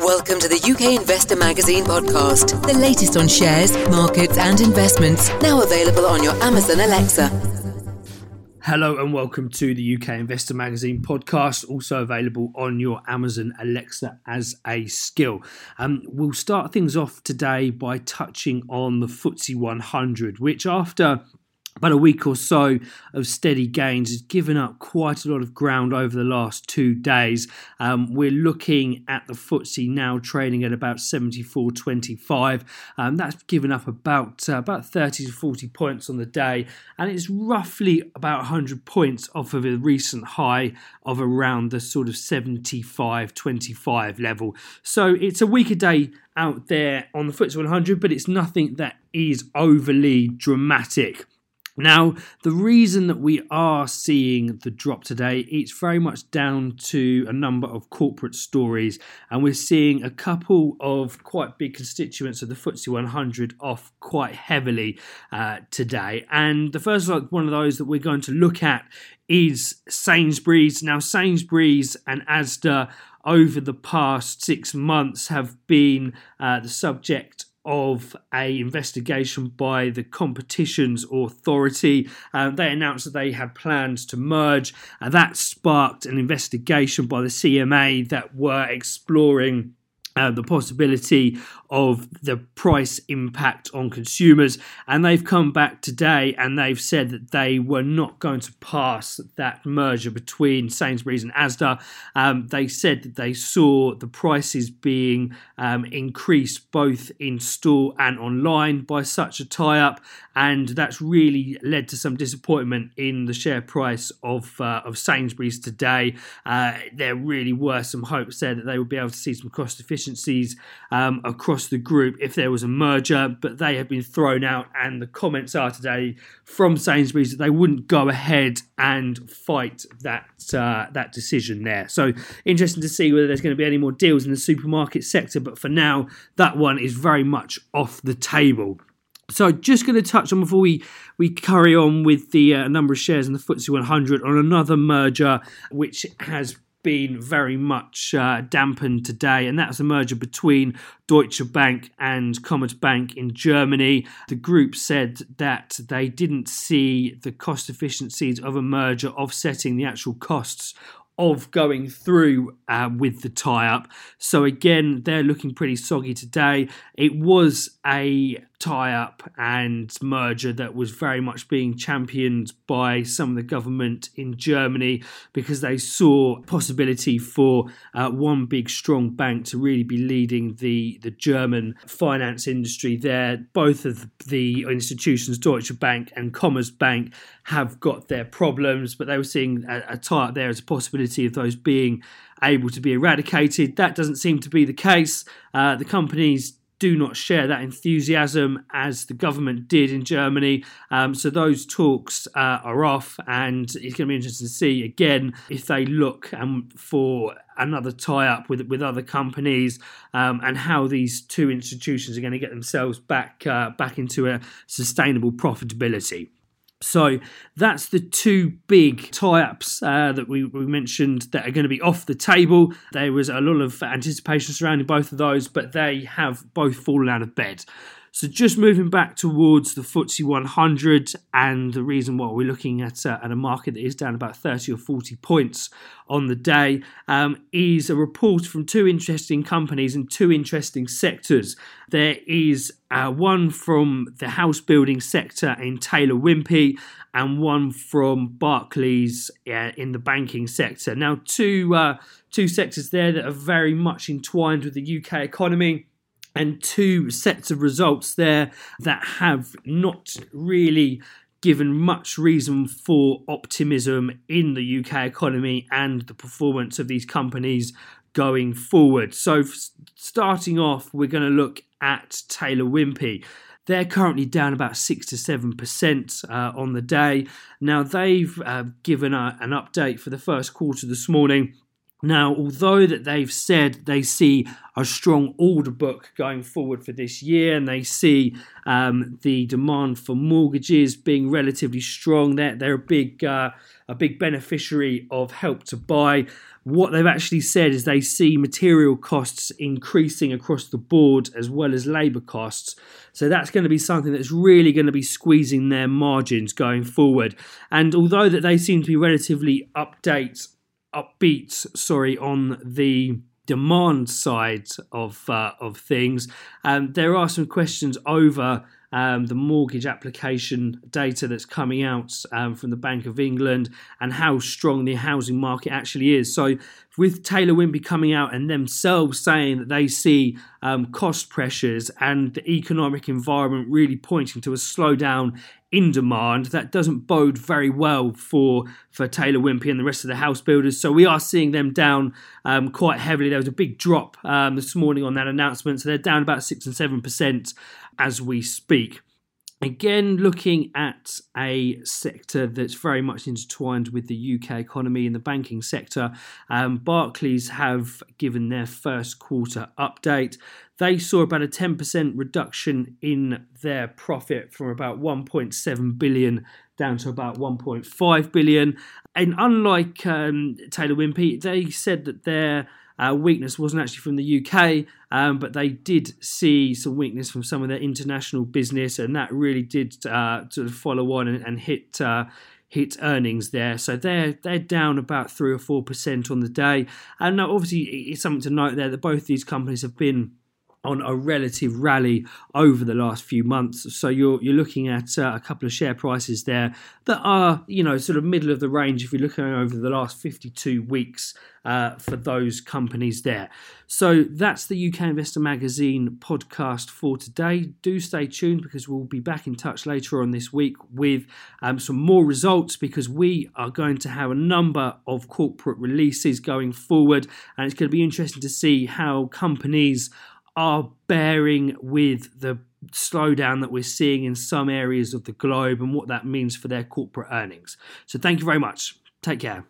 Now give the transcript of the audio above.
Welcome to the UK Investor Magazine podcast, the latest on shares, markets, and investments, now available on your Amazon Alexa. Hello and welcome to the UK Investor Magazine podcast, also available on your Amazon Alexa as a skill. Um, we'll start things off today by touching on the FTSE 100, which after about a week or so of steady gains has given up quite a lot of ground over the last two days. Um, we're looking at the FTSE now trading at about 74.25. Um, that's given up about uh, about 30 to 40 points on the day, and it's roughly about 100 points off of a recent high of around the sort of 75.25 level. So it's a weaker day out there on the FTSE 100, but it's nothing that is overly dramatic. Now, the reason that we are seeing the drop today, it's very much down to a number of corporate stories, and we're seeing a couple of quite big constituents of the FTSE 100 off quite heavily uh, today. And the first one of those that we're going to look at is Sainsbury's. Now, Sainsbury's and Asda over the past six months have been uh, the subject of a investigation by the competitions authority. Um, they announced that they had plans to merge, and that sparked an investigation by the CMA that were exploring uh, the possibility of the price impact on consumers. And they've come back today and they've said that they were not going to pass that merger between Sainsbury's and Asda. Um, they said that they saw the prices being um, increased both in store and online by such a tie up. And that's really led to some disappointment in the share price of, uh, of Sainsbury's today. Uh, there really were some hopes there that they would be able to see some cost efficiencies um, across across the group if there was a merger, but they have been thrown out. And the comments are today from Sainsbury's that they wouldn't go ahead and fight that uh, that decision there. So interesting to see whether there's going to be any more deals in the supermarket sector. But for now, that one is very much off the table. So just going to touch on before we, we carry on with the uh, number of shares in the FTSE 100 on another merger which has been very much uh, dampened today, and that's a merger between Deutsche Bank and Commerzbank in Germany. The group said that they didn't see the cost efficiencies of a merger offsetting the actual costs of going through uh, with the tie up. So, again, they're looking pretty soggy today. It was a tie up and merger that was very much being championed by some of the government in Germany because they saw possibility for uh, one big strong bank to really be leading the the German finance industry there. Both of the institutions Deutsche Bank and Commerzbank have got their problems but they were seeing a, a tie up there as a possibility of those being able to be eradicated. That doesn't seem to be the case. Uh, the companies do not share that enthusiasm as the government did in Germany. Um, so those talks uh, are off, and it's going to be interesting to see again if they look um, for another tie-up with with other companies um, and how these two institutions are going to get themselves back uh, back into a sustainable profitability. So that's the two big tie ups uh, that we, we, mentioned that are going to be off the table. There was a lot of anticipation surrounding both of those, but they have both fallen out of bed. So just moving back towards the FTSE 100, and the reason why we're looking at, uh, at a market that is down about 30 or 40 points on the day um, is a report from two interesting companies in two interesting sectors. There is uh, one from the house building sector in Taylor Wimpey, and one from Barclays uh, in the banking sector. Now, two uh, two sectors there that are very much entwined with the UK economy and two sets of results there that have not really given much reason for optimism in the UK economy and the performance of these companies going forward. So, starting off, we're going to look at Taylor Wimpey. They're currently down about six to seven percent uh, on the day. Now they've uh, given a, an update for the first quarter this morning Now, although that they've said they see a strong order book going forward for this year, and they see um, the demand for mortgages being relatively strong, they're, they're a big uh, a big beneficiary of help to buy. What they've actually said is they see material costs increasing across the board as well as labour costs. So that's going to be something that's really going to be squeezing their margins going forward. And although that they seem to be relatively update upbeat, sorry, on the demand side of uh, of things. Um, there are some questions over um, the mortgage application data that's coming out um, from the Bank of England and how strong the housing market actually is. So, with Taylor Wimpey coming out and themselves saying that they see um, cost pressures and the economic environment really pointing to a slowdown in demand, that doesn't bode very well for for Taylor Wimpey and the rest of the house builders. So we are seeing them down um, quite heavily. There was a big drop um, this morning on that announcement, so they're down about six and seven percent as we speak. Again, looking at a sector that's very much intertwined with the UK economy in the banking sector, um, Barclays have given their first quarter update. They saw about a 10% reduction in their profit from about 1.7 billion down to about 1.5 billion. And unlike um, Taylor Wimpey, they said that their uh, weakness wasn't actually from the UK, um, but they did see some weakness from some of their international business, and that really did uh, sort of follow on and, and hit. Uh, hit earnings there, so they're they're down about three or four percent on the day. And now, obviously, it's something to note there that both these companies have been on a relative rally over the last few months. So you're you're looking at uh, a couple of share prices there that are you know sort of middle of the range if you're looking over the last 52 weeks uh, for those companies there. So that's the UK Investor Magazine podcast for today. Do stay tuned because we'll be back in touch later on this week with um, some more results because we are going to have a number of corporate releases going forward, and it's going to be interesting to see how companies are bearing with the slowdown that we're seeing in some areas of the globe and what that means for their corporate earnings. So, thank you very much. Take care.